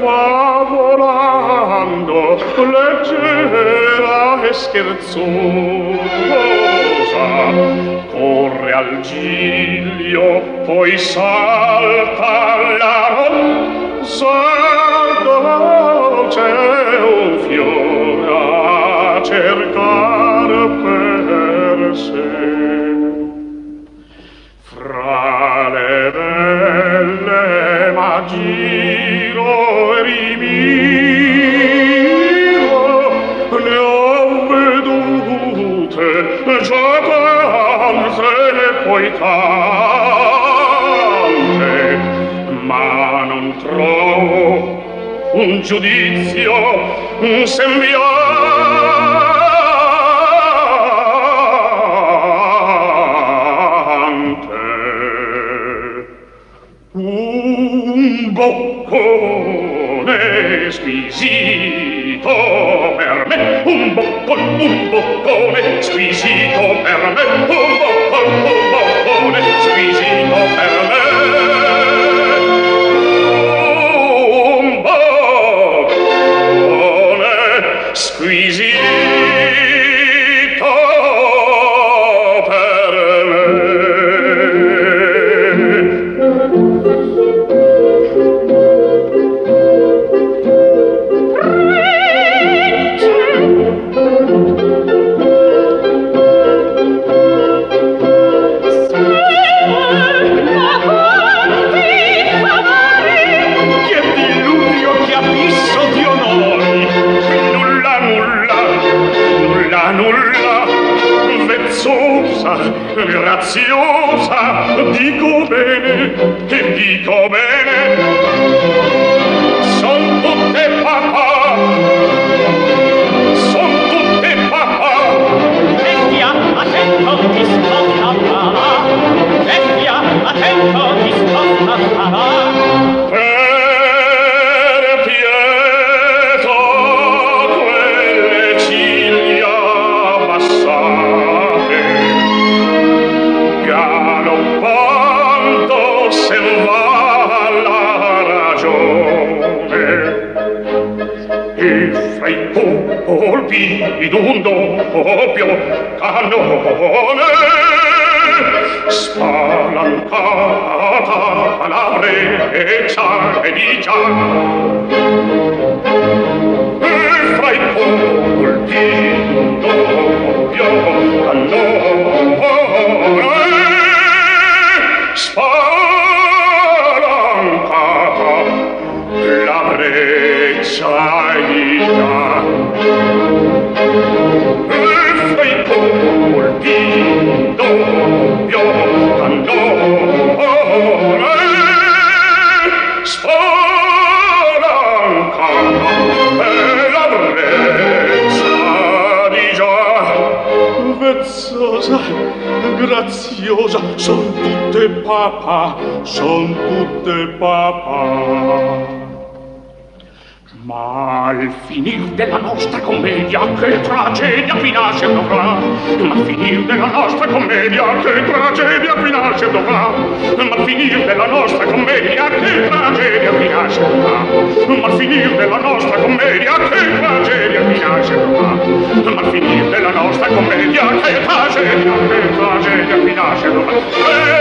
va volando leggera e scherzosa corre al giglio poi salta la rosa dolce un fiore a cercar per sé. Fra le belle magie giocansele poi tante ma non trovo un giudizio un sembiante un boccone squisito squisito per me un boccone un boccone squisito per me un boccone. generosa graziosa dico bene che dico bene. colpi idundo copio cannone spalancata palabre e cia e dicia e fra i colpi idundo copio cannone spalancata la breccia son tutte papà, son tutte papà. Ma al finir della nostra commedia che tragedia qui nasce dovrà. Ma al finir della nostra commedia che tragedia qui nasce dovrà. Ma al finir della nostra commedia che tragedia qui nasce dovrà. Ma al finir della nostra commedia che tragedia qui nasce dovrà. Ma al finir della nostra commedia play.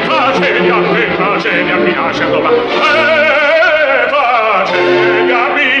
facenia, che facenia, mi nasce allora. E facenia, mi